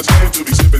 was meant to be sipping.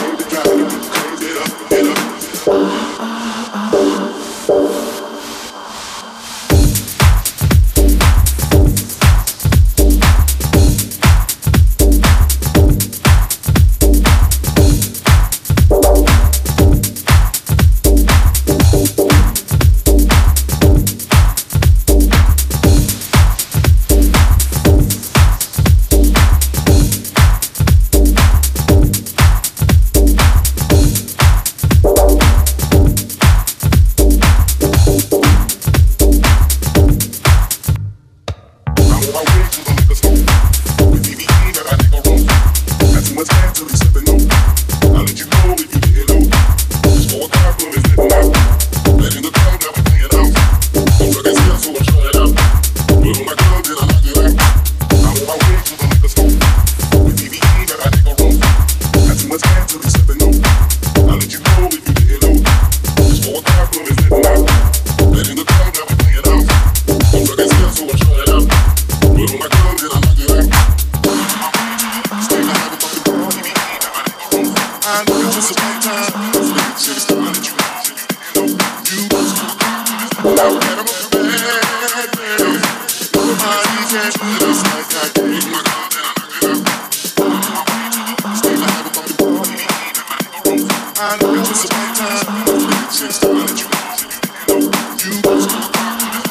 I'm a know it's just a you.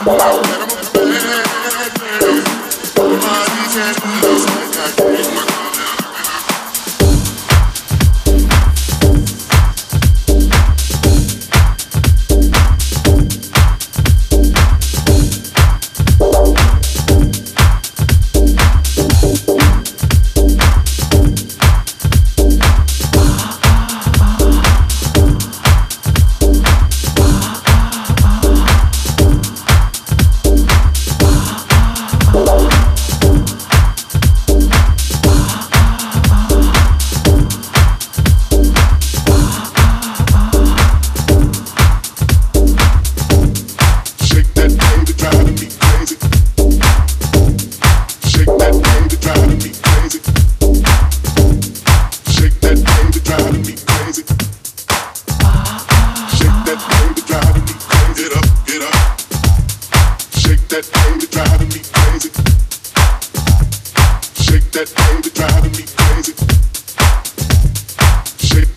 have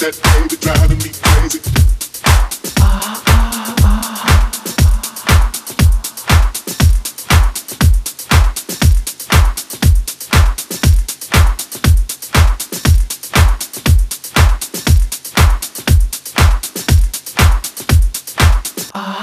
that baby driving me crazy. Ah. Uh.